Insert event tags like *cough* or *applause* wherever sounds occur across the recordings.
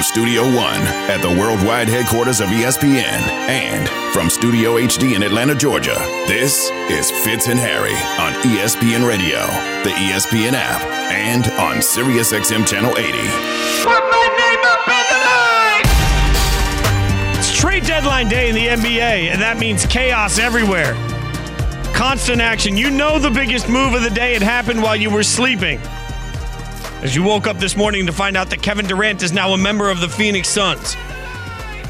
From Studio One at the worldwide headquarters of ESPN and from Studio HD in Atlanta, Georgia, this is Fitz and Harry on ESPN Radio, the ESPN app, and on SiriusXM Channel 80. Put my name up in the line! It's trade deadline day in the NBA, and that means chaos everywhere. Constant action. You know the biggest move of the day had happened while you were sleeping. As you woke up this morning to find out that Kevin Durant is now a member of the Phoenix Suns.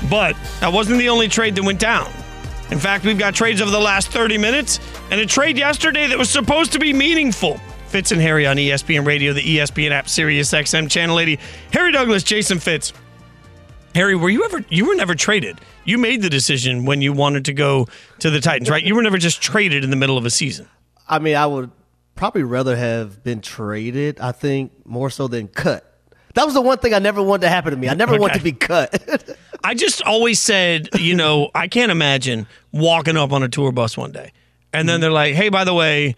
But that wasn't the only trade that went down. In fact, we've got trades over the last 30 minutes and a trade yesterday that was supposed to be meaningful. Fitz and Harry on ESPN Radio, the ESPN app, Sirius XM, Channel 80. Harry Douglas, Jason Fitz. Harry, were you ever you were never traded. You made the decision when you wanted to go to the Titans, right? You were never just traded in the middle of a season. I mean, I would probably rather have been traded, I think, more so than cut. That was the one thing I never wanted to happen to me. I never wanted to be cut. *laughs* I just always said, you know, I can't imagine walking up on a tour bus one day and then mm. they're like, hey, by the way,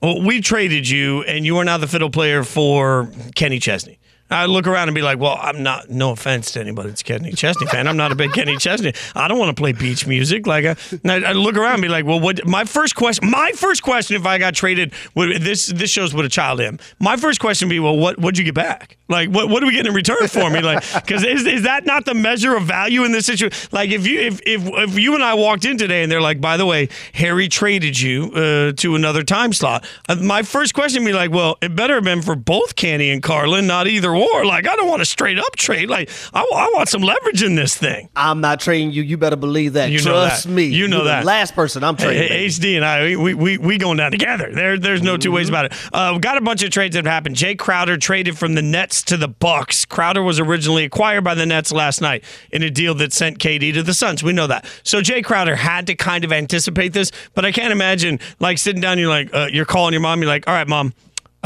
well, we traded you and you are now the fiddle player for Kenny Chesney. I look around and be like, well, I'm not, no offense to anybody that's Kenny Chesney fan. I'm not a big Kenny Chesney. I don't want to play beach music. Like, I, I look around and be like, well, what, my first question, my first question if I got traded, would, this this shows what a child I am. My first question would be, well, what, what'd you get back? Like, what, what are we getting in return for me? Like, because is, is that not the measure of value in this situation? Like, if you, if, if, if you and I walked in today and they're like, by the way, Harry traded you uh, to another time slot, uh, my first question would be like, well, it better have been for both Kenny and Carlin, not either or. Like, I don't want a straight up trade. Like, I, I want some leverage in this thing. I'm not trading you. You better believe that. You Trust that. me. You know You're that. last person I'm trading. Hey, baby. HD and I, we, we, we going down together. There, there's no two Mm-hmm. ways about it. Uh, we got a bunch of trades that have happened. Jay Crowder traded from the Nets to the Bucks. Crowder was originally acquired by the Nets last night in a deal that sent KD to the Suns. We know that. So Jay Crowder had to kind of anticipate this, but I can't imagine like sitting down. You're like, uh, you're calling your mom. You're like, all right, mom.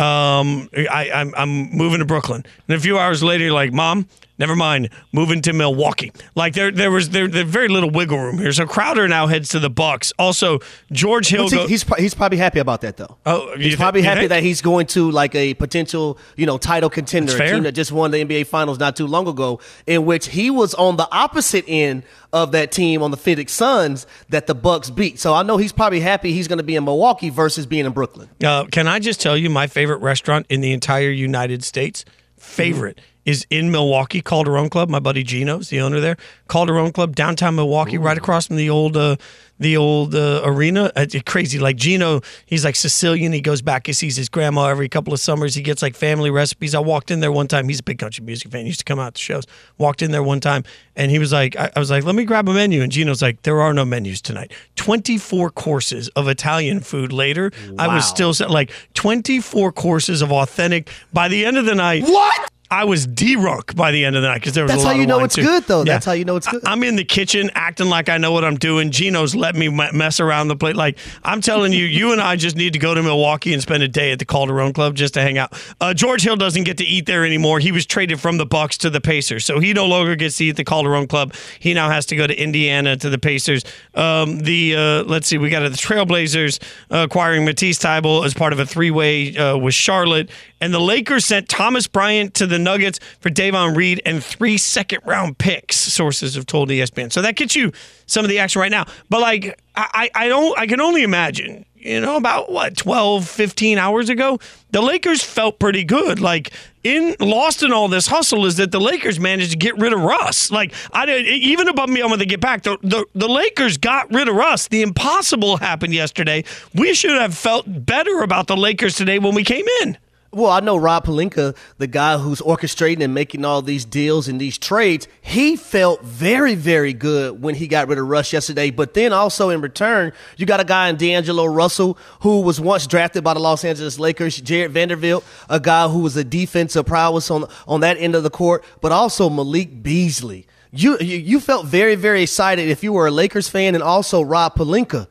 Um, I, I'm I'm moving to Brooklyn, and a few hours later, you're like, Mom, never mind, moving to Milwaukee. Like there there was there, there very little wiggle room here. So Crowder now heads to the Bucks. Also, George Hill. See, go- he's he's probably happy about that though. Oh, he's thi- probably happy think? that he's going to like a potential you know title contender, a team that just won the NBA Finals not too long ago, in which he was on the opposite end of that team on the Phoenix Suns that the Bucks beat. So I know he's probably happy he's going to be in Milwaukee versus being in Brooklyn. Uh, can I just tell you my favorite restaurant in the entire United States? Favorite is in Milwaukee, Calderone Club. My buddy Gino's the owner there. Calderone Club, downtown Milwaukee, right across from the old uh, the old uh, arena. Uh, It's crazy. Like Gino, he's like Sicilian. He goes back. He sees his grandma every couple of summers. He gets like family recipes. I walked in there one time. He's a big country music fan. He used to come out to shows. Walked in there one time, and he was like, I, I was like, let me grab a menu. And Gino's like, there are no menus tonight. Twenty four courses of Italian food later. I was still like twenty four courses of authentic. By the end of the night, What? I was drunk by the end of the night because there was That's a lot of things. That's how you know it's too. good, though. Yeah. That's how you know it's good. I- I'm in the kitchen acting like I know what I'm doing. Gino's let me me- mess around the plate. Like I'm telling you, you and I just need to go to Milwaukee and spend a day at the Calderone Club just to hang out. Uh, George Hill doesn't get to eat there anymore. He was traded from the Bucks to the Pacers, so he no longer gets to eat at the Calderone Club. He now has to go to Indiana to the Pacers. Um, the uh, let's see, we got the Trailblazers uh, acquiring Matisse Thybulle as part of a three-way uh, with Charlotte, and the Lakers sent Thomas Bryant to the Nuggets for Davon Reed and three second-round picks. Sources have told ESPN. So that gets you some of the action right now. But like, I, I don't, I can only imagine. You know, about what 12, 15 hours ago, the Lakers felt pretty good. Like in lost in all this hustle is that the Lakers managed to get rid of Russ. Like I even above me on when they get back, the, the the Lakers got rid of Russ. The impossible happened yesterday. We should have felt better about the Lakers today when we came in. Well, I know Rob Pelinka, the guy who's orchestrating and making all these deals and these trades, he felt very, very good when he got rid of Russ yesterday. But then also in return, you got a guy in D'Angelo Russell who was once drafted by the Los Angeles Lakers, Jarred Vanderbilt, a guy who was a defensive prowess on on that end of the court, but also Malik Beasley. You you, you felt very, very excited if you were a Lakers fan and also Rob Pelinka.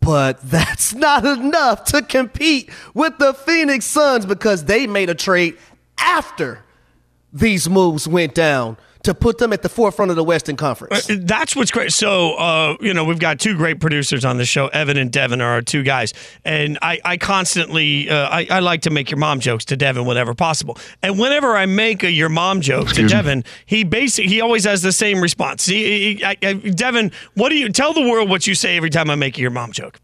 But *laughs* that's not enough to compete with the Phoenix Suns because they made a trade after these moves went down to put them at the forefront of the Western Conference. Uh, that's what's great. So, uh, you know, we've got two great producers on the show. Evan and Devin are our two guys. And I, I constantly, uh, I, I, like to make your mom jokes to Devin whenever possible. And whenever I make a your mom joke Excuse to Devin, me. he basically, he always has the same response. He, he, I, I, Devin, what do you, tell the world what you say every time I make a your mom joke.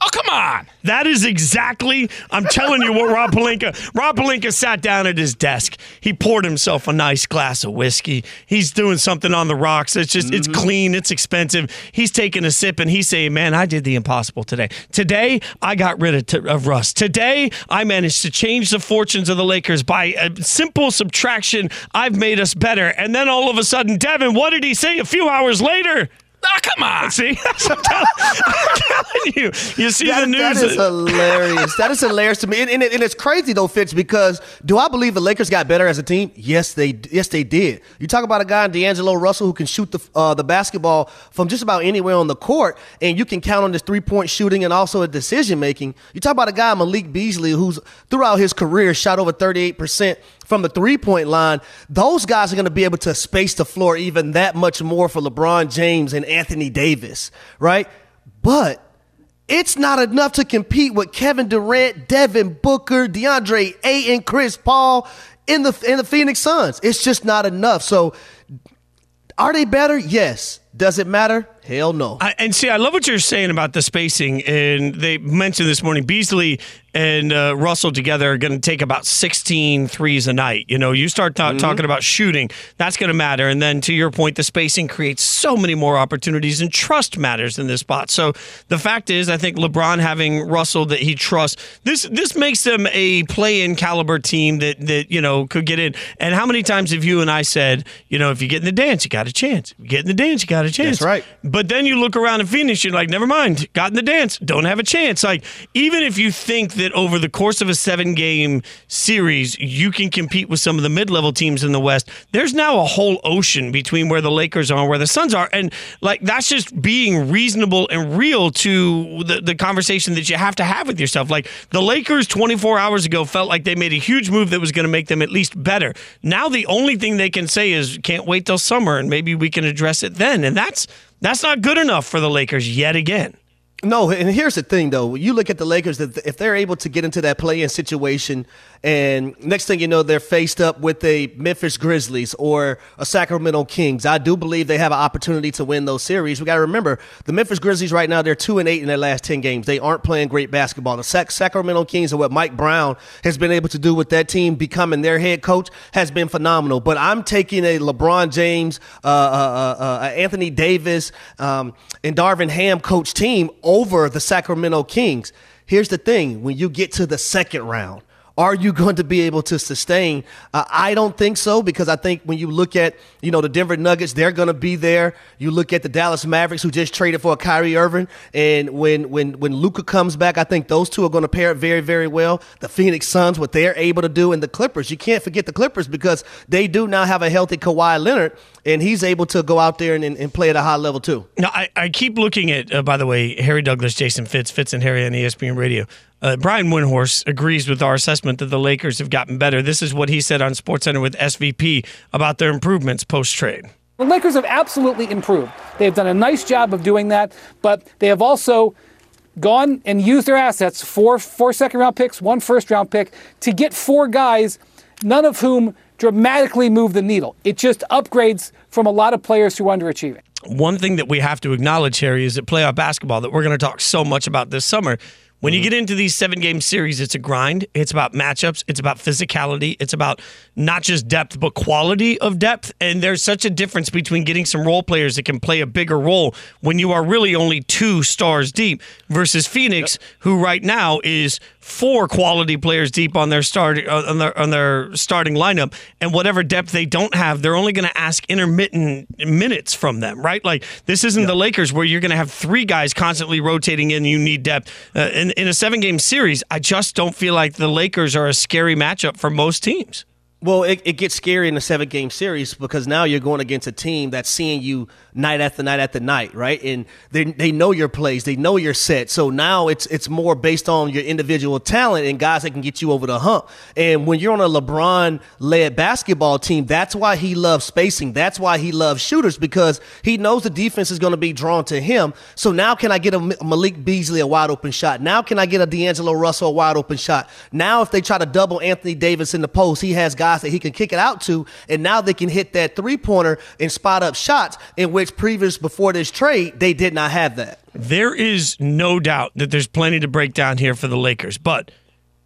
Oh, come on. That is exactly, I'm telling you what Rob Pelinka, Rob Pelinka sat down at his desk. He poured himself a nice glass of whiskey. He's doing something on the rocks. It's just, mm-hmm. it's clean, it's expensive. He's taking a sip and he's saying, man, I did the impossible today. Today, I got rid of, t- of Russ. Today, I managed to change the fortunes of the Lakers by a simple subtraction. I've made us better. And then all of a sudden, Devin, what did he say a few hours later? Oh, come on. See? *laughs* I'm, telling, you. You see that, the news. That is hilarious. that is hilarious to me. And, and, and, it's crazy, though, Fitz, because do I believe the Lakers got better as a team? Yes, they yes they did. You talk about a guy, D'Angelo Russell, who can shoot the, uh, the basketball from just about anywhere on the court, and you can count on this three point shooting and also a decision making. You talk about a guy, Malik Beasley, who's throughout his career shot over 38% from the three point line, those guys are going to be able to space the floor even that much more for LeBron James and Anthony Davis, right? But it's not enough to compete with Kevin Durant, Devin Booker, DeAndre Ayton, Chris Paul in the in the Phoenix Suns. It's just not enough. So are they better? Yes. Does it matter? Hell no. I, and see, I love what you're saying about the spacing. And they mentioned this morning Beasley and uh, Russell together are going to take about 16 threes a night. You know, you start mm-hmm. talking about shooting, that's going to matter. And then to your point, the spacing creates so many more opportunities, and trust matters in this spot. So the fact is, I think LeBron having Russell that he trusts, this this makes them a play-in caliber team that that you know could get in. And how many times have you and I said, you know, if you get in the dance, you got a chance. You get in the dance, you got a chance. That's right. But but then you look around in Phoenix, you're like, never mind, got in the dance, don't have a chance. Like, even if you think that over the course of a seven game series, you can compete with some of the mid level teams in the West, there's now a whole ocean between where the Lakers are and where the Suns are. And like, that's just being reasonable and real to the, the conversation that you have to have with yourself. Like, the Lakers 24 hours ago felt like they made a huge move that was going to make them at least better. Now, the only thing they can say is, can't wait till summer and maybe we can address it then. And that's that's not good enough for the Lakers yet again. No, and here's the thing though. You look at the Lakers that if they're able to get into that play-in situation and next thing you know, they're faced up with a Memphis Grizzlies or a Sacramento Kings. I do believe they have an opportunity to win those series. We got to remember the Memphis Grizzlies right now, they're two and eight in their last 10 games. They aren't playing great basketball. The Sac- Sacramento Kings and what Mike Brown has been able to do with that team becoming their head coach has been phenomenal. But I'm taking a LeBron James, uh, uh, uh, uh Anthony Davis, um, and Darvin Ham coach team over the Sacramento Kings. Here's the thing when you get to the second round, are you going to be able to sustain? Uh, I don't think so because I think when you look at you know the Denver Nuggets, they're going to be there. You look at the Dallas Mavericks who just traded for Kyrie Irving, and when when when Luka comes back, I think those two are going to pair very very well. The Phoenix Suns, what they're able to do, and the Clippers. You can't forget the Clippers because they do now have a healthy Kawhi Leonard, and he's able to go out there and, and, and play at a high level too. Now I, I keep looking at uh, by the way Harry Douglas, Jason Fitz, Fitz and Harry on ESPN Radio. Uh, Brian Windhorst agrees with our assessment that the Lakers have gotten better. This is what he said on SportsCenter with SVP about their improvements post trade. The Lakers have absolutely improved. They have done a nice job of doing that, but they have also gone and used their assets four four second round picks, one first round pick to get four guys, none of whom dramatically move the needle. It just upgrades from a lot of players who are underachieving. One thing that we have to acknowledge, Harry, is that playoff basketball that we're going to talk so much about this summer when you mm-hmm. get into these seven game series, it's a grind. It's about matchups. It's about physicality. It's about not just depth, but quality of depth. And there's such a difference between getting some role players that can play a bigger role when you are really only two stars deep versus Phoenix, yep. who right now is four quality players deep on their start uh, on their on their starting lineup, and whatever depth they don't have, they're only going to ask intermittent minutes from them, right? Like this isn't the Lakers where you're going to have three guys constantly rotating in. You need depth uh, in in a seven game series. I just don't feel like the Lakers are a scary matchup for most teams. Well, it, it gets scary in a seven game series because now you're going against a team that's seeing you night after night after night, right? And they they know your plays, they know your set. So now it's it's more based on your individual talent and guys that can get you over the hump. And when you're on a LeBron led basketball team, that's why he loves spacing. That's why he loves shooters because he knows the defense is going to be drawn to him. So now can I get a Malik Beasley a wide open shot? Now can I get a D'Angelo Russell a wide open shot? Now if they try to double Anthony Davis in the post, he has guys that he can kick it out to, and now they can hit that three pointer and spot up shots in which previous before this trade they did not have that. There is no doubt that there's plenty to break down here for the Lakers, but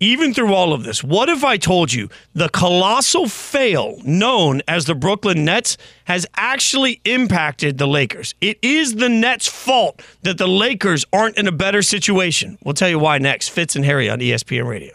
even through all of this, what if I told you the colossal fail known as the Brooklyn Nets has actually impacted the Lakers? It is the Nets' fault that the Lakers aren't in a better situation. We'll tell you why next. Fitz and Harry on ESPN Radio.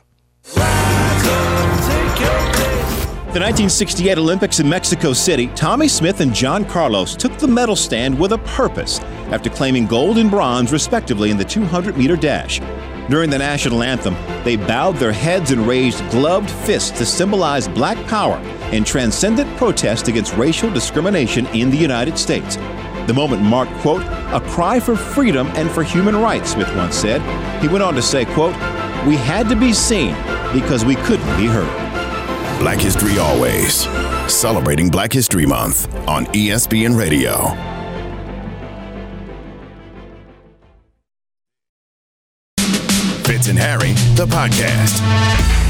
The 1968 Olympics in Mexico City, Tommie Smith and John Carlos took the medal stand with a purpose after claiming gold and bronze, respectively, in the 200 meter dash. During the national anthem, they bowed their heads and raised gloved fists to symbolize black power and transcendent protest against racial discrimination in the United States. The moment marked, quote, a cry for freedom and for human rights, Smith once said. He went on to say, quote, we had to be seen because we couldn't be heard. Black History Always. Celebrating Black History Month on ESPN Radio. Fitz and Harry, the podcast.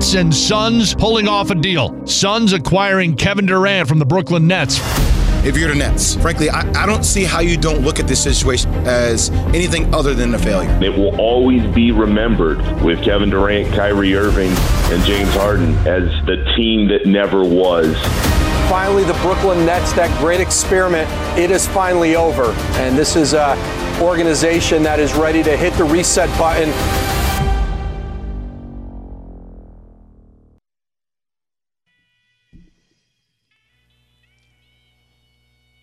Nets and Suns pulling off a deal. Suns acquiring Kevin Durant from the Brooklyn Nets. If you're the Nets, frankly, I, I don't see how you don't look at this situation as anything other than a failure. It will always be remembered with Kevin Durant, Kyrie Irving, and James Harden as the team that never was finally the Brooklyn Nets, that great experiment, it is finally over. And this is an organization that is ready to hit the reset button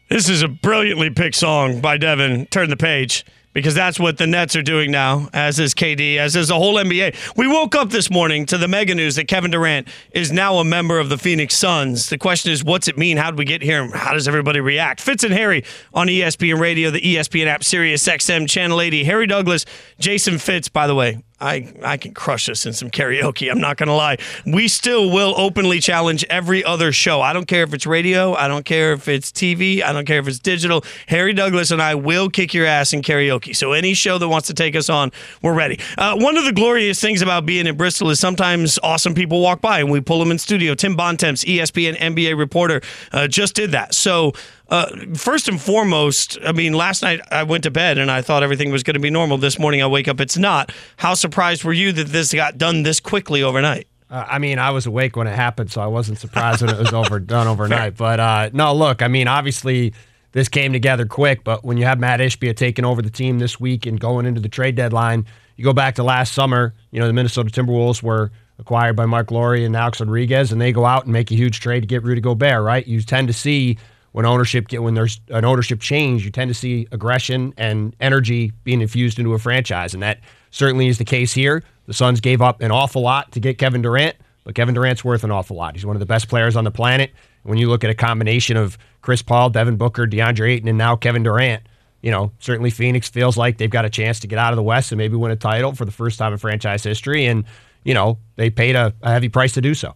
This is a brilliantly picked song by Devin. Turn the page because that's what the Nets are doing now, as is KD, as is the whole NBA. We woke up this morning to the mega news that Kevin Durant is now a member of the Phoenix Suns. The question is, what's it mean? How did we get here? And How does everybody react? Fitz and Harry on ESPN Radio, the ESPN app, Sirius XM, Channel 80. Harry Douglas, Jason Fitz, by the way, I, I can crush this in some karaoke. I'm not going to lie. We still will openly challenge every other show. I don't care if it's radio. I don't care if it's TV. I don't care if it's digital. Harry Douglas and I will kick your ass in karaoke. So any show that wants to take us on, we're ready. Uh, one of the glorious things about being in Bristol is sometimes awesome people walk by and we pull them in studio. Tim Bontemps, ESPN NBA reporter, uh, just did that. So uh, first and foremost, I mean, last night I went to bed and I thought everything was going to be normal. This morning I wake up, it's not. How surprised were you that this got done this quickly overnight? Uh, I mean, I was awake when it happened, so I wasn't surprised when it was over *laughs* done overnight. But uh, no, look, I mean, obviously this came together quick. But when you have Matt Ishbia taking over the team this week and going into the trade deadline, you go back to last summer. You know, the Minnesota Timberwolves were acquired by Marc Lore and Alex Rodriguez, and they go out and make a huge trade to get Rudy Gobert. Right? You tend to see when ownership get when there's an ownership change, you tend to see aggression and energy being infused into a franchise, and that certainly is the case here. The Suns gave up an awful lot to get Kevin Durant, but Kevin Durant's worth an awful lot. He's one of the best players on the planet. When you look at a combination of Chris Paul, Devin Booker, DeAndre Ayton, and now Kevin Durant, you know, certainly Phoenix feels like they've got a chance to get out of the West and maybe win a title for the first time in franchise history. And, you know, they paid a, a heavy price to do so.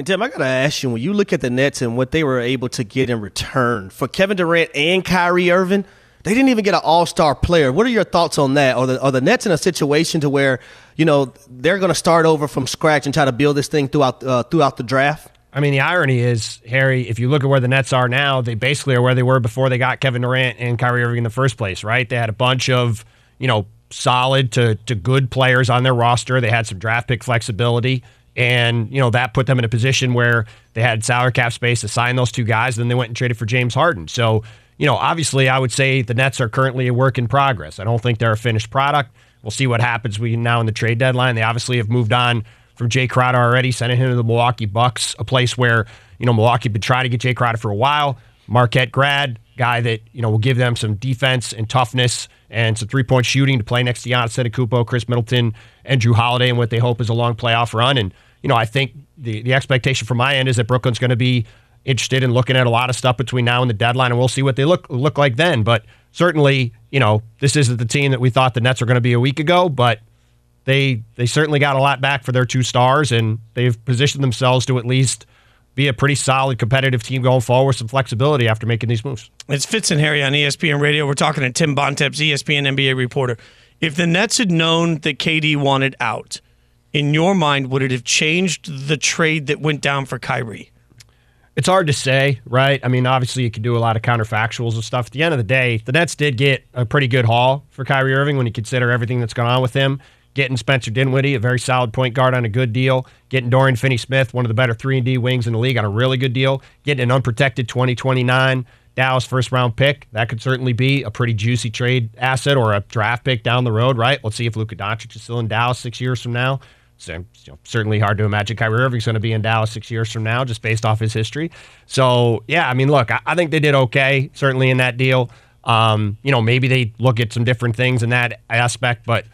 And Tim, I gotta ask you, when you look at the Nets and what they were able to get in return for Kevin Durant and Kyrie Irving, they didn't even get an All Star player. What are your thoughts on that? Are the are the Nets in a situation to where you know they're going to start over from scratch and try to build this thing throughout uh, throughout the draft? I mean, the irony is, Harry, if you look at where the Nets are now, they basically are where they were before they got Kevin Durant and Kyrie Irving in the first place, right? They had a bunch of, you know, solid to, to good players on their roster. They had some draft pick flexibility And, you know, that put them in a position where they had salary cap space to sign those two guys. Then they went and traded for James Harden. So, you know, obviously, I would say the Nets are currently a work in progress. I don't think they're a finished product. We'll see what happens we now in the trade deadline. They obviously have moved on from Jay Crowder already, sending him to the Milwaukee Bucks, a place where, you know, Milwaukee been trying to get Jay Crowder for a while. Marquette grad, guy that, you know, will give them some defense and toughness and some three point shooting to play next to Giannis Antetokounmpo, Khris Middleton, and Jrue Holiday, and what they hope is a long playoff run. And you know, I think the the expectation from my end is that Brooklyn's going to be interested in looking at a lot of stuff between now and the deadline, and we'll see what they look look like then. But certainly, you know, this isn't the team that we thought the Nets were going to be a week ago, but they they certainly got a lot back for their two stars, and they've positioned themselves to at least be a pretty solid competitive team going forward with some flexibility after making these moves. It's Fitz and Harry on ESPN Radio. We're talking to Tim Bontemps, ESPN NBA reporter. If the Nets had known that KD wanted out, in your mind, would it have changed the trade that went down for Kyrie? It's hard to say, right? I mean, obviously, you could do a lot of counterfactuals and stuff. At the end of the day, the Nets did get a pretty good haul for Kyrie Irving when you consider everything that's gone on with him. Getting Spencer Dinwiddie, a very solid point guard on a good deal. Getting Dorian Finney-Smith, one of the better 3 and D wings in the league on a really good deal. Getting an unprotected 2029 Dallas first round pick. That could certainly be a pretty juicy trade asset or a draft pick down the road, right? Let's see if Luka Doncic is still in Dallas six years from now. So, you know, certainly hard to imagine Kyrie Irving's going to be in Dallas six years from now, just based off his history. So, yeah, I mean, look, I, I think they did okay, certainly in that deal. Um, you know, maybe they look at some different things in that aspect, but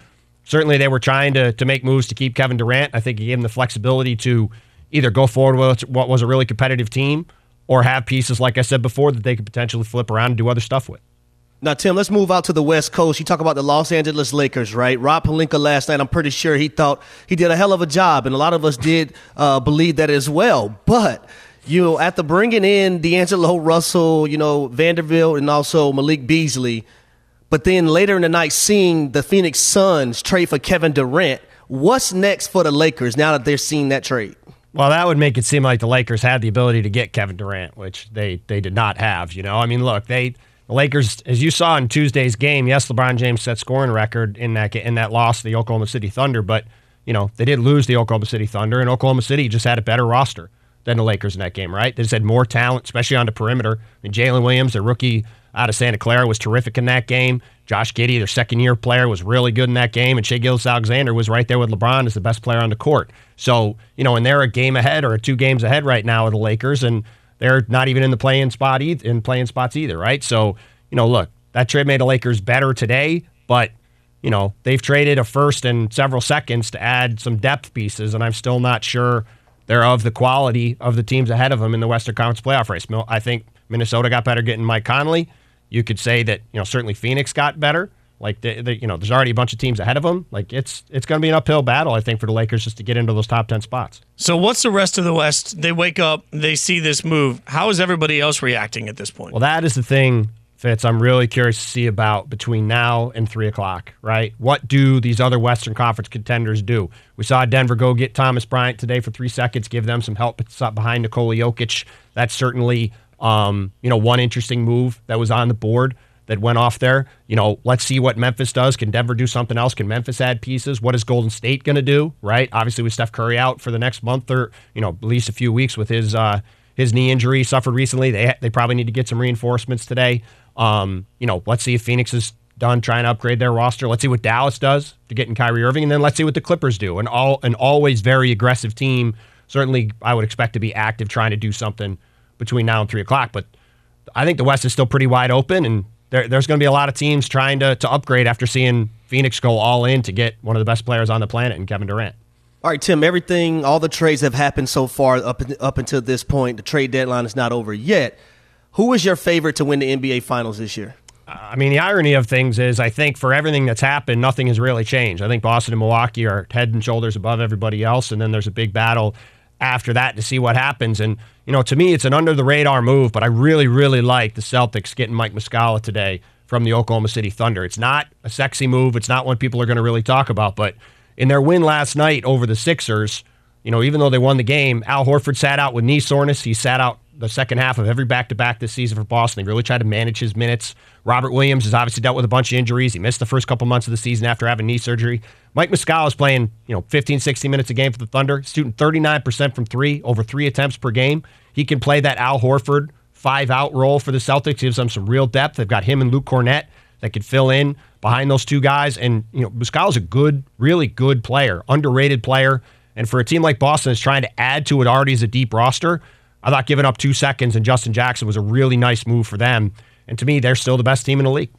certainly they were trying to to make moves to keep Kevin Durant. I think he gave him the flexibility to either go forward with what was a really competitive team or have pieces, like I said before, that they could potentially flip around and do other stuff with. Now, Tim, let's move out to the West Coast. You talk about the Los Angeles Lakers, right? Rob Pelinka last night, I'm pretty sure he thought he did a hell of a job, and a lot of us did uh, believe that as well. But, you know, after bringing in D'Angelo Russell, you know, Vanderbilt, and also Malik Beasley, but then later in the night seeing the Phoenix Suns trade for Kevin Durant, what's next for the Lakers now that they're seeing that trade? Well, that would make it seem like the Lakers had the ability to get Kevin Durant, which they they did not have. You know, I mean, look, they the Lakers, as you saw in Tuesday's game, yes, LeBron James set scoring record in that in that loss to the Oklahoma City Thunder, but you know they did lose the Oklahoma City Thunder, and Oklahoma City just had a better roster than the Lakers in that game, right? They just had more talent, especially on the perimeter. I mean, Jalen Williams, the rookie out of Santa Clara, was terrific in that game. Josh Giddey, their second year player, was really good in that game. And Shai Gilgeous-Alexander was right there with LeBron as the best player on the court. So, you know, and they're a game ahead or two games ahead right now of the Lakers, and they're not even in the playing spot either, in playing spots either, right? So, you know, look, that trade made the Lakers better today, but you know, they've traded a first and several seconds to add some depth pieces, and I'm still not sure they're of the quality of the teams ahead of them in the Western Conference playoff race. I think Minnesota got better getting Mike Conley. You could say that you know certainly Phoenix got better. Like the, the, you know, there's already a bunch of teams ahead of them. Like it's it's going to be an uphill battle, I think, for the Lakers just to get into those top ten spots. So what's the rest of the West? They wake up, they see this move. How is everybody else reacting at this point? Well, that is the thing, Fitz. I'm really curious to see about between now and three o'clock. Right? What do these other Western Conference contenders do? We saw Denver go get Thomas Bryant today for three seconds, give them some help behind Nikola Jokic. That's certainly um, you know one interesting move that was on the board that went off there. You know, let's see what Memphis does. Can Denver do something else? Can Memphis add pieces? What is Golden State going to do? Right? Obviously, with Steph Curry out for the next month or you know at least a few weeks with his uh, his knee injury suffered recently. They they probably need to get some reinforcements today. Um, you know, let's see if Phoenix is done trying to upgrade their roster. Let's see what Dallas does to get in Kyrie Irving, and then let's see what the Clippers do. An all an always very aggressive team. Certainly, I would expect to be active trying to do something between now and three o'clock. But I think the West is still pretty wide open, and there, there's going to be a lot of teams trying to, to upgrade after seeing Phoenix go all in to get one of the best players on the planet in Kevin Durant. All right, Tim, everything, all the trades have happened so far up, up until this point. The trade deadline is not over yet. Who is your favorite to win the NBA Finals this year? I mean, the irony of things is, I think for everything that's happened, nothing has really changed. I think Boston and Milwaukee are head and shoulders above everybody else, and then there's a big battle after that to see what happens. And, you know, to me, it's an under the radar move, but I really, really like the Celtics getting Mike Muscala today from the Oklahoma City Thunder. It's not a sexy move, it's not one people are going to really talk about, but in their win last night over the Sixers, you know, even though they won the game, Al Horford sat out with knee soreness. He sat out the second half of every back to back this season for Boston. They really tried to manage his minutes. Robert Williams has obviously dealt with a bunch of injuries. He missed the first couple months of the season after having knee surgery. Mike Muscala is playing, you know, 15, 16 minutes a game for the Thunder, shooting 39% from three, over three attempts per game. He can play that Al Horford five out role for the Celtics, gives them some real depth. They've got him and Luke Kornet that could fill in behind those two guys. And, you know, Muscala's a good, really good player, underrated player. And for a team like Boston that's trying to add to what already is a deep roster, I thought giving up two seconds and Justin Jackson was a really nice move for them. And to me, they're still the best team in the league.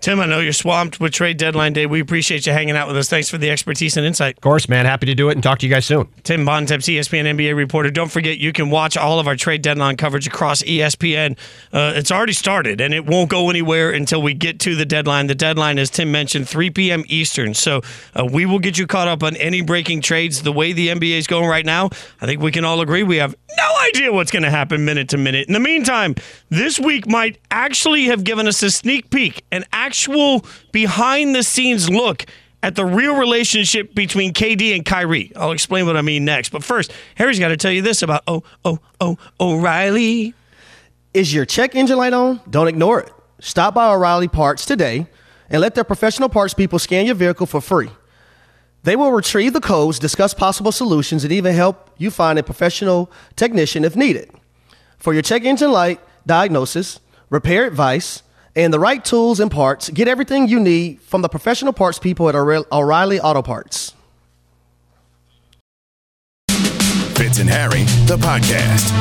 Tim, I know you're swamped with trade deadline day. We appreciate you hanging out with us. Thanks for the expertise and insight. Of course, man. Happy to do it and talk to you guys soon. Tim Bontemps, ESPN NBA reporter. Don't forget, you can watch all of our trade deadline coverage across ESPN. Uh, it's already started, and it won't go anywhere until we get to the deadline. The deadline, as Tim mentioned, 3 p.m. Eastern. So uh, we will get you caught up on any breaking trades. The way the NBA is going right now, I think we can all agree we have no idea what's going to happen minute to minute. In the meantime, this week might actually have given us a sneak peek, an actual behind the scenes look at the real relationship between KD and Kyrie. I'll explain what I mean next. But first, Harry's got to tell you this about oh oh oh O'Reilly. Is your check engine light on? Don't ignore it. Stop by O'Reilly Parts today and let their professional parts people scan your vehicle for free. They will retrieve the codes, discuss possible solutions, and even help you find a professional technician if needed. For your check engine light diagnosis, repair advice, and the right tools and parts, get everything you need from the professional parts people at O'Reilly Auto Parts. Fitz and Harry, the podcast.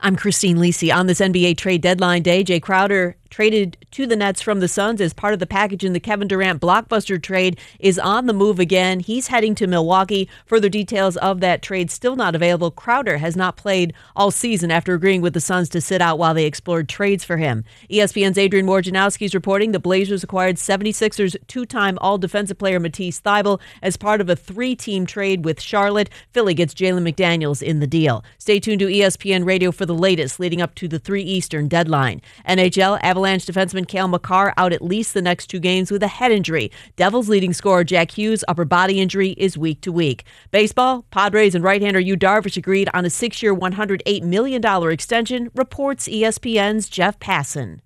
I'm Christine Lisi. On this NBA trade deadline day, Jay Crowder traded to the Nets from the Suns as part of the package in the Kevin Durant blockbuster trade, is on the move again. He's heading to Milwaukee. Further details of that trade still not available. Crowder has not played all season after agreeing with the Suns to sit out while they explored trades for him. ESPN's Adrian Wojnarowski is reporting the Blazers acquired 76ers two-time All-Defensive Player Matisse Thybulle as part of a three-team trade with Charlotte. Philly gets Jalen McDaniels in the deal. Stay tuned to ESPN Radio for the latest leading up to the 3 Eastern deadline. NHL Avalanche Avalanche defenseman Cale Makar out at least the next two games with a head injury. Devils leading scorer Jack Hughes' upper body injury is week to week. Baseball, Padres and right-hander Yu Darvish agreed on a six-year, $108 million extension, reports ESPN's Jeff Passan.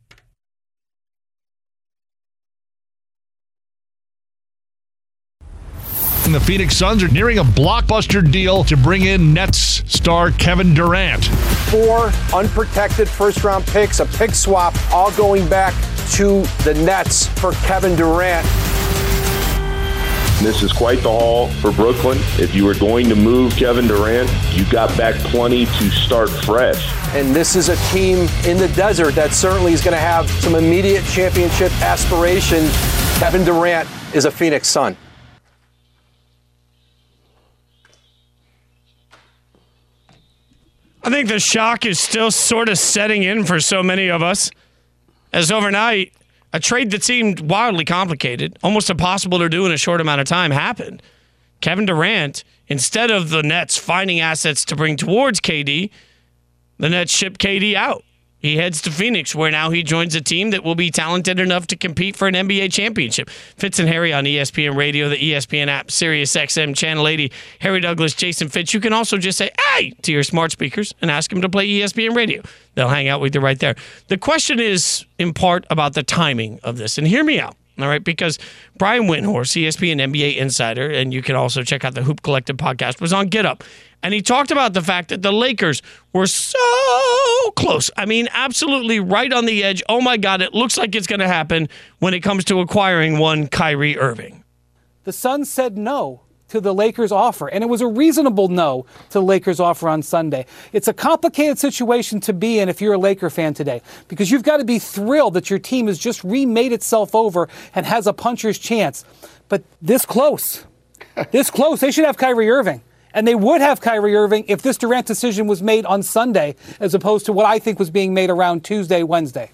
The Phoenix Suns are nearing a blockbuster deal to bring in Nets star Kevin Durant. Four unprotected first round picks, a pick swap, all going back to the Nets for Kevin Durant. This is quite the haul for Brooklyn. If you were going to move Kevin Durant, you got back plenty to start fresh. And this is a team in the desert that certainly is going to have some immediate championship aspirations. Kevin Durant is a Phoenix Sun. I think the shock is still sort of setting in for so many of us. As overnight, a trade that seemed wildly complicated, almost impossible to do in a short amount of time, happened. Kevin Durant, instead of the Nets finding assets to bring towards KD, the Nets shipped KD out. He heads to Phoenix, where now he joins a team that will be talented enough to compete for an NBA championship. Fitz and Harry on ESPN Radio, the ESPN app, Sirius XM, Channel 80. Harry Douglas, Jason Fitz. You can also just say, hey, to your smart speakers and ask them to play ESPN Radio. They'll hang out with you right there. The question is, in part, about the timing of this. And hear me out. All right, because Brian Windhorst, ESPN NBA insider, and you can also check out the Hoop Collective podcast, was on Get Up. And he talked about the fact that the Lakers were so close. I mean, absolutely right on the edge. Oh my God, it looks like it's going to happen when it comes to acquiring one Kyrie Irving. The Suns said no to the Lakers offer, and it was a reasonable no to the Lakers offer on Sunday. It's a complicated situation to be in if you're a Laker fan today, because you've got to be thrilled that your team has just remade itself over and has a puncher's chance. But this close, *laughs* this close, they should have Kyrie Irving. And they would have Kyrie Irving if this Durant decision was made on Sunday, as opposed to what I think was being made around Tuesday, Wednesday.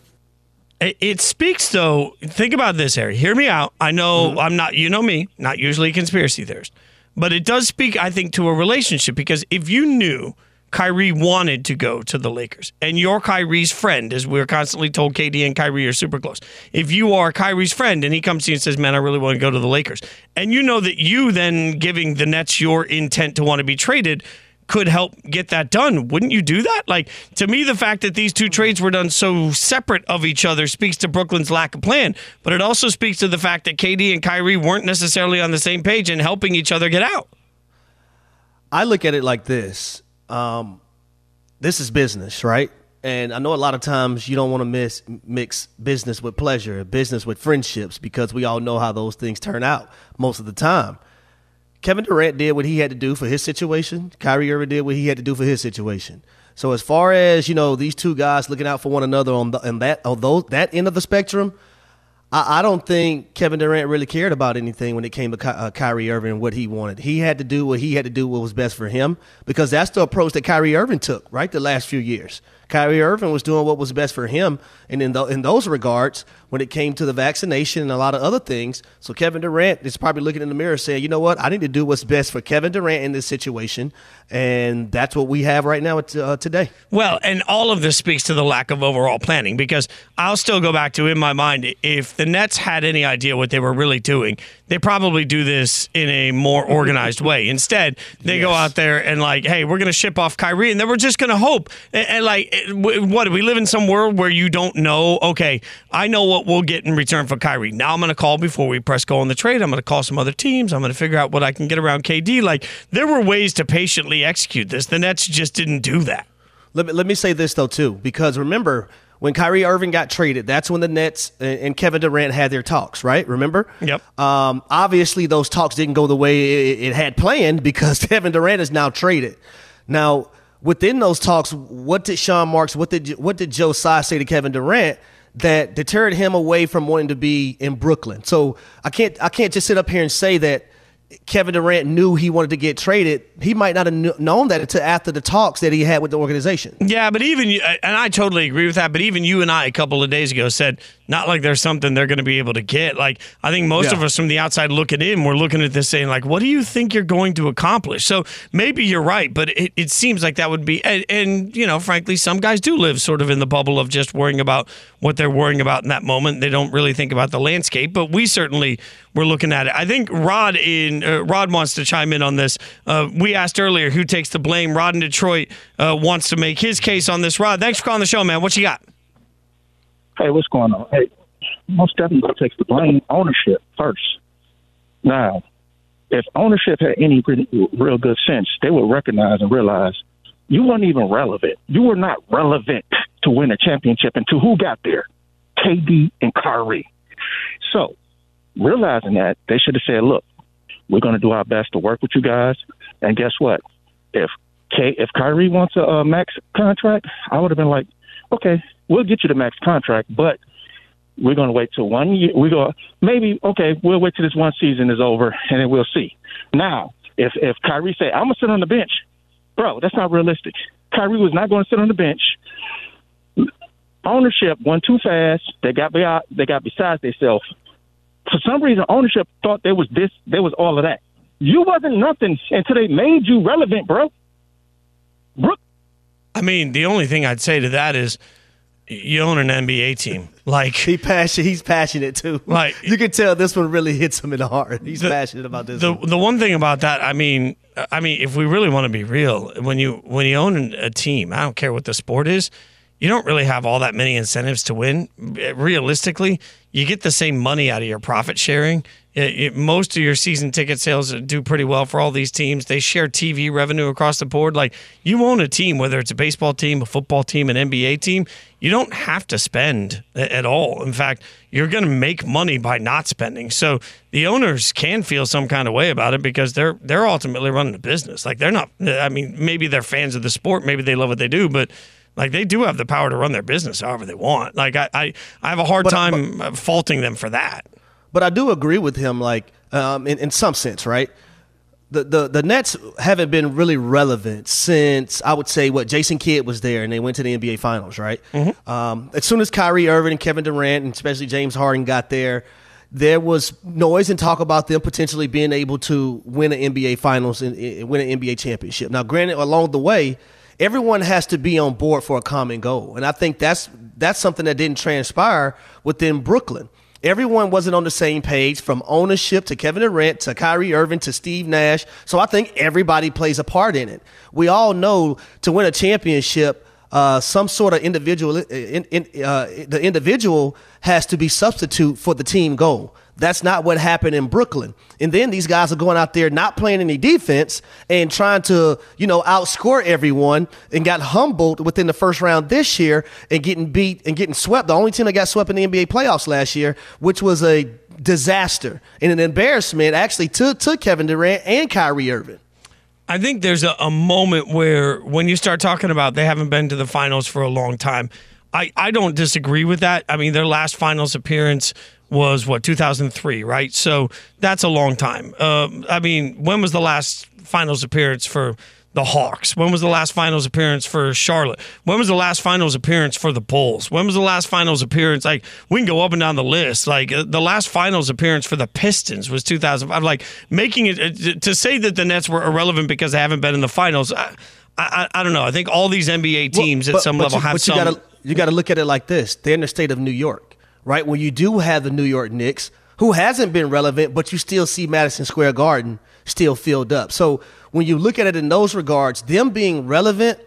It speaks, though. Think about this, Harry. Hear me out. I know mm-hmm. I'm not, you know me, not usually a conspiracy theorist, but it does speak, I think, to a relationship because if you knew Kyrie wanted to go to the Lakers, and you're Kyrie's friend, as we're constantly told KD and Kyrie are super close. If you are Kyrie's friend and he comes to you and says, Man, I really want to go to the Lakers, and you know that you then giving the Nets your intent to want to be traded could help get that done. Wouldn't you do that? Like to me, the fact that these two trades were done so separate of each other speaks to Brooklyn's lack of plan, but it also speaks to the fact that KD and Kyrie weren't necessarily on the same page and helping each other get out. I look at it like this. Um, this is business, right? And I know a lot of times you don't want to miss, mix business with pleasure, business with friendships, because we all know how those things turn out most of the time. Kevin Durant did what he had to do for his situation. Kyrie Irving did what he had to do for his situation. So as far as you know, these two guys looking out for one another on, the, on that those, that end of the spectrum, I, I, don't think Kevin Durant really cared about anything when it came to Ky- uh, Kyrie Irving and what he wanted. He had to do what he had to do what was best for him because that's the approach that Kyrie Irving took right the last few years. Kyrie Irving was doing what was best for him, and in the, in those regards, when it came to the vaccination and a lot of other things, so Kevin Durant is probably looking in the mirror saying, "You know what? I need to do what's best for Kevin Durant in this situation," and that's what we have right now uh, today. Well, and all of this speaks to the lack of overall planning because I'll still go back to in my mind if the Nets had any idea what they were really doing, they probably do this in a more organized way. Instead, they yes. go out there and like, "Hey, we're going to ship off Kyrie," and then we're just going to hope. And, and like, what we live in some world where you don't know. Okay, I know what we'll get in return for Kyrie. Now I'm going to call before we press go on the trade. I'm going to call some other teams. I'm going to figure out what I can get around KD. Like there were ways to patiently execute this. The Nets just didn't do that. Let me, let me say this though too, because remember when Kyrie Irving got traded, that's when the Nets and Kevin Durant had their talks, right? Remember? Yep. Um, obviously, those talks didn't go the way it, it had planned because *laughs* Kevin Durant is now traded. Now, within those talks, what did Sean Marks, what did what did Joe Tsai say to Kevin Durant that deterred him away from wanting to be in Brooklyn? So I can't I can't just sit up here and say that Kevin Durant knew he wanted to get traded, he might not have known that until after the talks that he had with the organization. Yeah, but even and I totally agree with that. But even you and I a couple of days ago said not like there's something they're going to be able to get. Like I think most yeah. of us from the outside looking in, we're looking at this saying like, what do you think you're going to accomplish? So maybe you're right, but it, it seems like that would be and, and you know, frankly, some guys do live sort of in the bubble of just worrying about what they're worrying about in that moment. They don't really think about the landscape, but we certainly were looking at it. I think Rod in uh, Rod wants to chime in on this. Uh, we asked earlier who takes the blame. Rod in Detroit uh, wants to make his case on this. Rod, thanks for calling the show, man. What you got? Hey, what's going on? Hey, most definitely takes the blame. Ownership first. Now, if ownership had any real good sense, they would recognize and realize you weren't even relevant. You were not relevant to win a championship. And to who got there? KD and Kyrie. So, realizing that, they should have said, look, we're going to do our best to work with you guys. And guess what? If K, if Kyrie wants a, a max contract, I would have been like, okay, we'll get you the max contract, but we're going to wait till one year. We go maybe okay. We'll wait till this one season is over, and then we'll see. Now, if if Kyrie say I'm gonna sit on the bench, bro, that's not realistic. Kyrie was not going to sit on the bench. Ownership went too fast. They got they got besides themselves. For some reason, ownership thought there was this, there was all of that. You wasn't nothing until they made you relevant, bro. Brooke. I mean, the only thing I'd say to that is you own an NBA team. Like he passionate, he's passionate too. Like you can tell, this one really hits him in the heart. He's the, passionate about this. The one. the one thing about that, I mean, I mean, if we really want to be real, when you when you own a team, I don't care what the sport is, you don't really have all that many incentives to win. Realistically, you get the same money out of your profit sharing. It, it, most of your season ticket sales do pretty well for all these teams. They share TV revenue across the board. Like you own a team, whether it's a baseball team, a football team, an NBA team, you don't have to spend at all. In fact, you're going to make money by not spending. So the owners can feel some kind of way about it because they're they're ultimately running a business. Like they're not. I mean, maybe they're fans of the sport, maybe they love what they do, but like they do have the power to run their business however they want. Like I, I, I have a hard but, time but, faulting them for that. But I do agree with him, like um, in, in some sense, right? The, the the Nets haven't been really relevant since I would say what Jason Kidd was there and they went to the NBA Finals, right? Mm-hmm. Um, as soon as Kyrie Irving and Kevin Durant and especially James Harden got there, there was noise and talk about them potentially being able to win an NBA Finals and, and win an NBA championship. Now, granted, along the way, everyone has to be on board for a common goal. And I think that's that's something that didn't transpire within Brooklyn. Everyone wasn't on the same page from ownership to Kevin Durant to Kyrie Irving to Steve Nash. So I think everybody plays a part in it. We all know to win a championship, uh, some sort of individual, in, in, uh, the individual has to be substitute for the team goal. That's not what happened in Brooklyn. And then these guys are going out there not playing any defense and trying to, you know, outscore everyone and got humbled within the first round this year and getting beat and getting swept. The only team that got swept in the NBA playoffs last year, which was a disaster and an embarrassment actually to, to Kevin Durant and Kyrie Irving. I think there's a, a moment where when you start talking about they haven't been to the finals for a long time, I, I don't disagree with that. I mean, their last finals appearance was what 2003, right? So that's a long time. Uh, I mean, when was the last finals appearance for the Hawks? When was the last finals appearance for Charlotte? When was the last finals appearance for the Bulls? When was the last finals appearance? Like we can go up and down the list. Like uh, the last finals appearance for the Pistons was 2005. Like making it uh, to say that the Nets were irrelevant because they haven't been in the finals. I, I, I don't know. I think all these NBA teams well, but, at some level you, have but some. You gotta, you got to look at it like this: they're in the state of New York right? When you do have the New York Knicks, who hasn't been relevant, but you still see Madison Square Garden still filled up. So when you look at it in those regards, them being relevant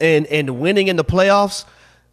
and and winning in the playoffs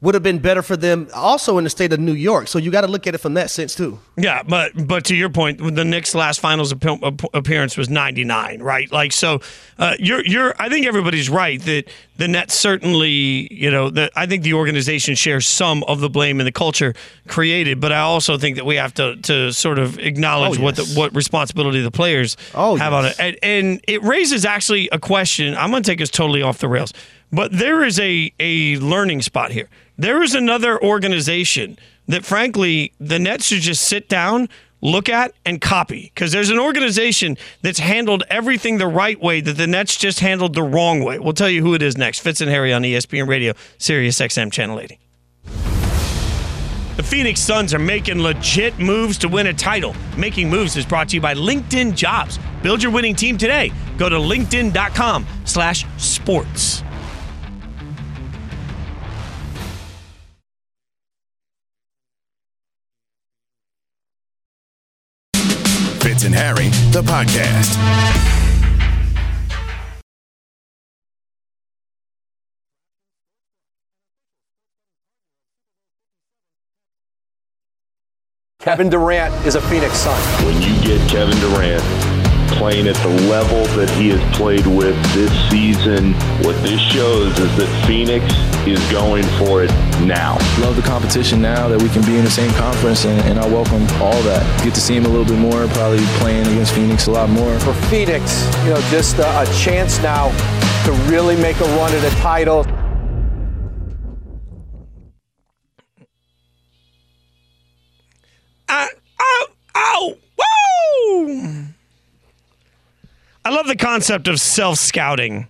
would have been better for them also in the state of New York. So you got to look at it from that sense too. Yeah, but but to your point, the Knicks' last finals appearance was 99, right? Like so uh, you're you're I think everybody's right that the Nets certainly, you know, the, I think the organization shares some of the blame in the culture created, but I also think that we have to to sort of acknowledge oh, yes. what the, what responsibility the players oh, have yes. on it. And, and it raises actually a question. I'm going to take us totally off the rails. But there is a, a learning spot here. There is another organization that, frankly, the Nets should just sit down, look at, and copy. Because there's an organization that's handled everything the right way that the Nets just handled the wrong way. We'll tell you who it is next. Fitz and Harry on ESPN Radio, Sirius XM Channel 80. The Phoenix Suns are making legit moves to win a title. Making Moves is brought to you by LinkedIn Jobs. Build your winning team today. Go to linkedin.com slash sports. Fitz and Harry, the podcast. Kevin Durant is a Phoenix Sun. When you get Kevin Durant playing at the level that he has played with this season, what this shows is that Phoenix is going for it now. Love the competition now that we can be in the same conference, and, and I welcome all that. Get to see him a little bit more, probably playing against Phoenix a lot more. For Phoenix, you know, just a, a chance now to really make a run at a title. The concept of self scouting.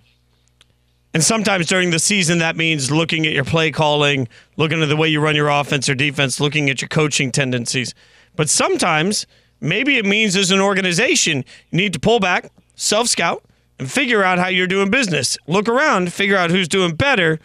And sometimes during the season, that means looking at your play calling, looking at the way you run your offense or defense, looking at your coaching tendencies. But sometimes, maybe it means as an organization, you need to pull back, self scout, and figure out how you're doing business. Look around, figure out who's doing better,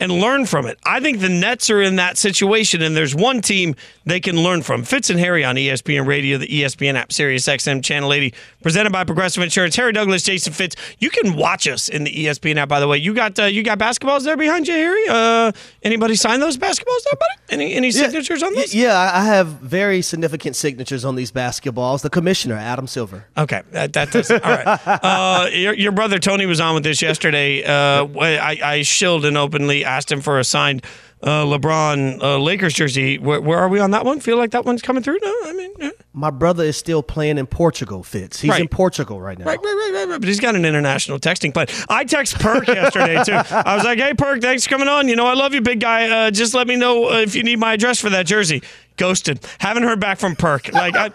and learn from it. I think the Nets are in that situation, and there's one team they can learn from. Fitz and Harry on ESPN Radio, the ESPN app, Sirius XM Channel 80, presented by Progressive Insurance. Harry Douglas, Jason Fitz. You can watch us in the ESPN app. By the way, you got uh, you got basketballs there behind you, Harry. Uh, anybody sign those basketballs there, buddy? Any any signatures yeah, on this? Yeah, I have very significant signatures on these basketballs. The commissioner, Adam Silver. Okay, that, that does. all right. *laughs* Uh, your, your brother Tony was on with this yesterday. Uh, I, I shilled and openly asked him for a signed uh, LeBron uh, Lakers jersey. Where, where, are we on that one? Feel like that one's coming through? No, I mean, yeah. my brother is still playing in Portugal. Fitz, he's right. in Portugal right now. Right, right, right, right, right. But he's got an international texting. plan. I text Perk yesterday too. *laughs* I was like, "Hey, Perk, thanks for coming on. You know, I love you, big guy. Uh, just let me know if you need my address for that jersey." Ghosted. Haven't heard back from Perk. Like, I,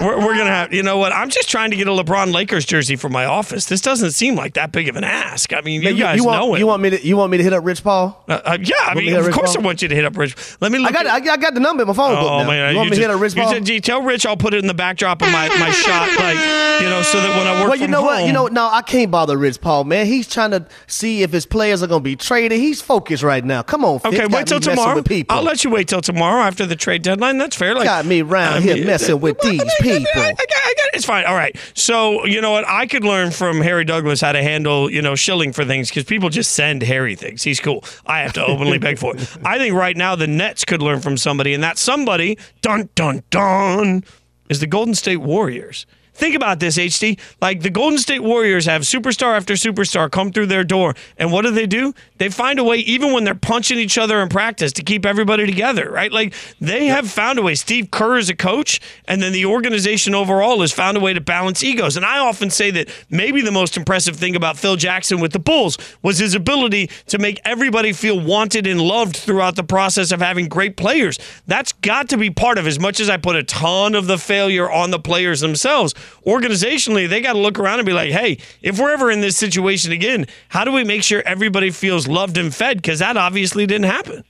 we're, we're gonna have. You know what? I'm just trying to get a LeBron Lakers jersey for my office. This doesn't seem like that big of an ask. I mean, you, Man, guys want, know it. You want me to? You want me to hit up Rich Paul? Uh, uh, yeah, I Want me mean, of course Paul? I want you to hit up Rich. Let me look. I got, at, I got the number in my phone book Oh now. man, you want me to hit up Rich Paul? "Gee, tell Rich I'll put it in the backdrop of my, my shot, like you know, so that when I work well, you know what? You know, no, I can't bother Rich Paul, man. He's trying to see if his players are going to be traded. He's focused right now. Come on. Okay, wait till tomorrow. I'll let you wait till tomorrow after the trade deadline. That's fair. Like, got me round I here mean, messing with these people. I got, I got, it's fine. All right. So you know what? I could learn from Harry Douglas how to handle you know shilling for things because people just send Harry things. He's cool. I have to openly beg for it. *laughs* I think right now the Nets could learn from somebody, and that somebody, dun dun dun, is the Golden State Warriors. Think about this, HD. Like the Golden State Warriors have superstar after superstar come through their door, and what do they do? They find a way, even when they're punching each other in practice, to keep everybody together, right? Like they have found a way. Steve Kerr is a coach, and then the organization overall has found a way to balance egos. And I often say that maybe the most impressive thing about Phil Jackson with the Bulls was his ability to make everybody feel wanted and loved throughout the process of having great players. That's got to be part of as much as I put a ton of the failure on the players themselves. Organizationally, they got to look around and be like, hey, if we're ever in this situation again, how do we make sure everybody feels loved and fed? Because that obviously didn't happen.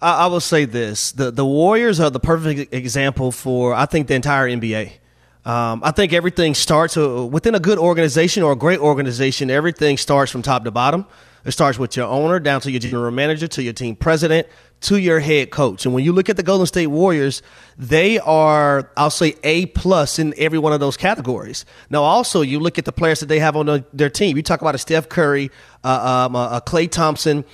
I, I will say this: the the Warriors are the perfect example for I think the entire NBA. Um, I think everything starts uh, within a good organization or a great organization. Everything starts from top to bottom. It starts with your owner down to your general manager to your team president to your head coach. And when you look at the Golden State Warriors, they are, I'll say, A plus in every one of those categories. Now, also, you look at the players that they have on the, their team. You talk about a Steph Curry, uh, um, Klay Thompson,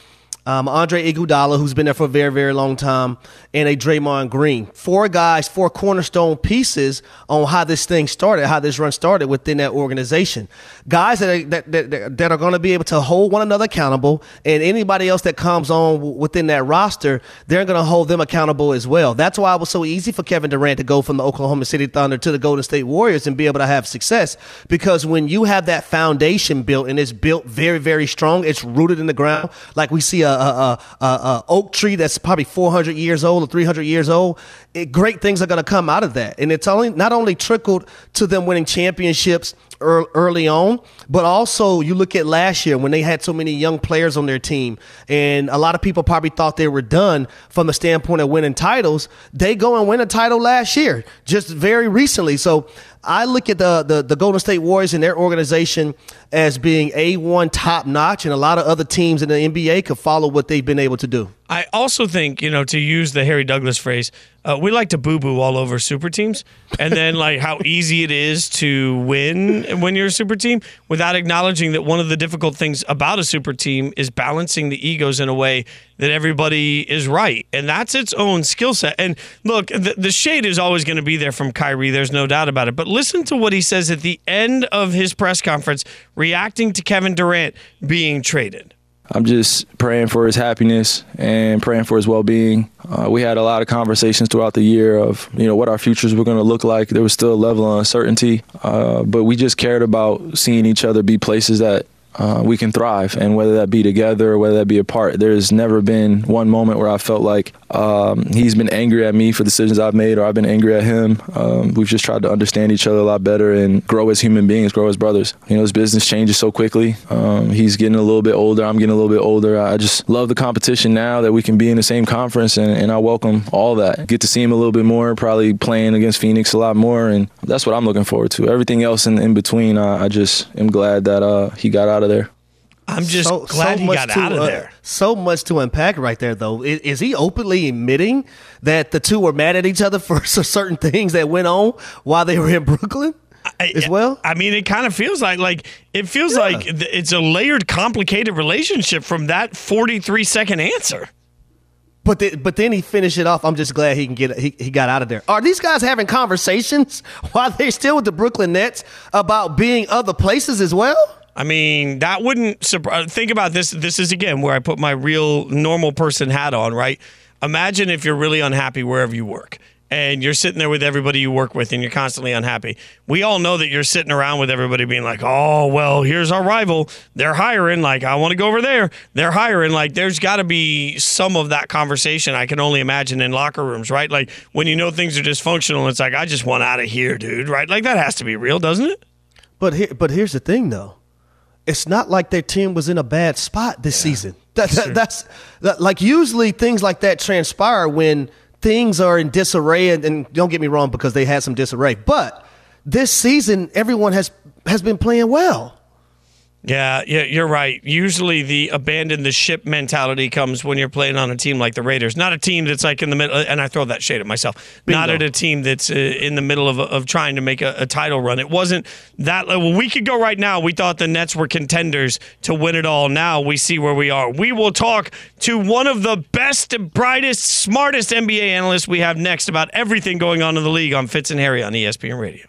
um, Andre Iguodala, who's been there for a very, very long time, and a Draymond Green. Four guys, four cornerstone pieces on how this thing started, how this run started within that organization. Guys that are, that, that, that are going to be able to hold one another accountable, and anybody else that comes on within that roster, they're going to hold them accountable as well. That's why it was so easy for Kevin Durant to go from the Oklahoma City Thunder to the Golden State Warriors and be able to have success. Because when you have that foundation built and it's built very, very strong, it's rooted in the ground, like we see a, a, a, a, oak tree that's probably 400 years old or 300 years old, it, great things are going to come out of that. And it's only not only trickled to them winning championships early on, but also you look at last year when they had so many young players on their team, and a lot of people probably thought they were done from the standpoint of winning titles. They go and win a title last year, just very recently. So I look at the, the, the Golden State Warriors and their organization as being A1 top notch, and a lot of other teams in the NBA could follow what they've been able to do. I also think, you know, to use the Harry Douglas phrase, uh, we like to boo boo all over super teams. And then, *laughs* like, how easy it is to win when you're a super team without acknowledging that one of the difficult things about a super team is balancing the egos in a way that everybody is right. And that's its own skill set. And look, the, the shade is always going to be there from Kyrie. There's no doubt about it. But listen to what he says at the end of his press conference reacting to Kevin Durant being traded. I'm just praying for his happiness and praying for his well-being. Uh, we had a lot of conversations throughout the year of you know what our futures were going to look like. There was still a level of uncertainty, uh, but we just cared about seeing each other be places that uh, we can thrive, and whether that be together or whether that be apart. There's never been one moment where I felt like um, he's been angry at me for decisions I've made, or I've been angry at him. Um, we've just tried to understand each other a lot better and grow as human beings, grow as brothers. You know, his business changes so quickly. Um, he's getting a little bit older. I'm getting a little bit older. I just love the competition now that we can be in the same conference, and, and I welcome all that. Get to see him a little bit more, probably playing against Phoenix a lot more, and that's what I'm looking forward to. Everything else in, in between, uh, I just am glad that uh, he got out of there. I'm just glad he got to, out of uh, there. so much to unpack right there, though. Is, is he openly admitting that the two were mad at each other *laughs* for certain things that went on while they were in Brooklyn? as well. I mean, it kind of feels like like it feels like it's a layered, complicated relationship from that 43 second answer. But the, but then he finished it off. I'm just glad he can get he, he got out of there. Are these guys having conversations *laughs* while they're still with the Brooklyn Nets about being other places as well? I mean, that wouldn't surprise. Uh, think about this. This is again where I put my real normal person hat on. Right? Imagine if you're really unhappy wherever you work, and you're sitting there with everybody you work with and you're constantly unhappy. We all know that you're sitting around with everybody being like, "Oh, well, here's our rival. They're hiring like I want to go over there. They're hiring like there's got to be some of that conversation I can only imagine in locker rooms, right? Like when you know things are dysfunctional, it's like I just want out of here, dude, right? Like that has to be real, doesn't it? But here, but here's the thing, though. It's not like their team was in a bad spot this season. That, that, that's that, like usually things like that transpire when things are in disarray. And, and don't get me wrong, because they had some disarray. But this season, everyone has has been playing well. Yeah, yeah, you're right. Usually the abandon the ship mentality comes when you're playing on a team like the Raiders, not a team that's like in the middle. And I throw that shade at myself. Bingo. Not at a team that's uh, in the middle of, of trying to make a, a title run. It wasn't that. Well, we could go right now. We thought the Nets were contenders to win it all. Now we see where we are. We will talk to one of the best, brightest, smartest NBA analysts we have next about everything going on in the league on Fitz and Harry on ESPN Radio.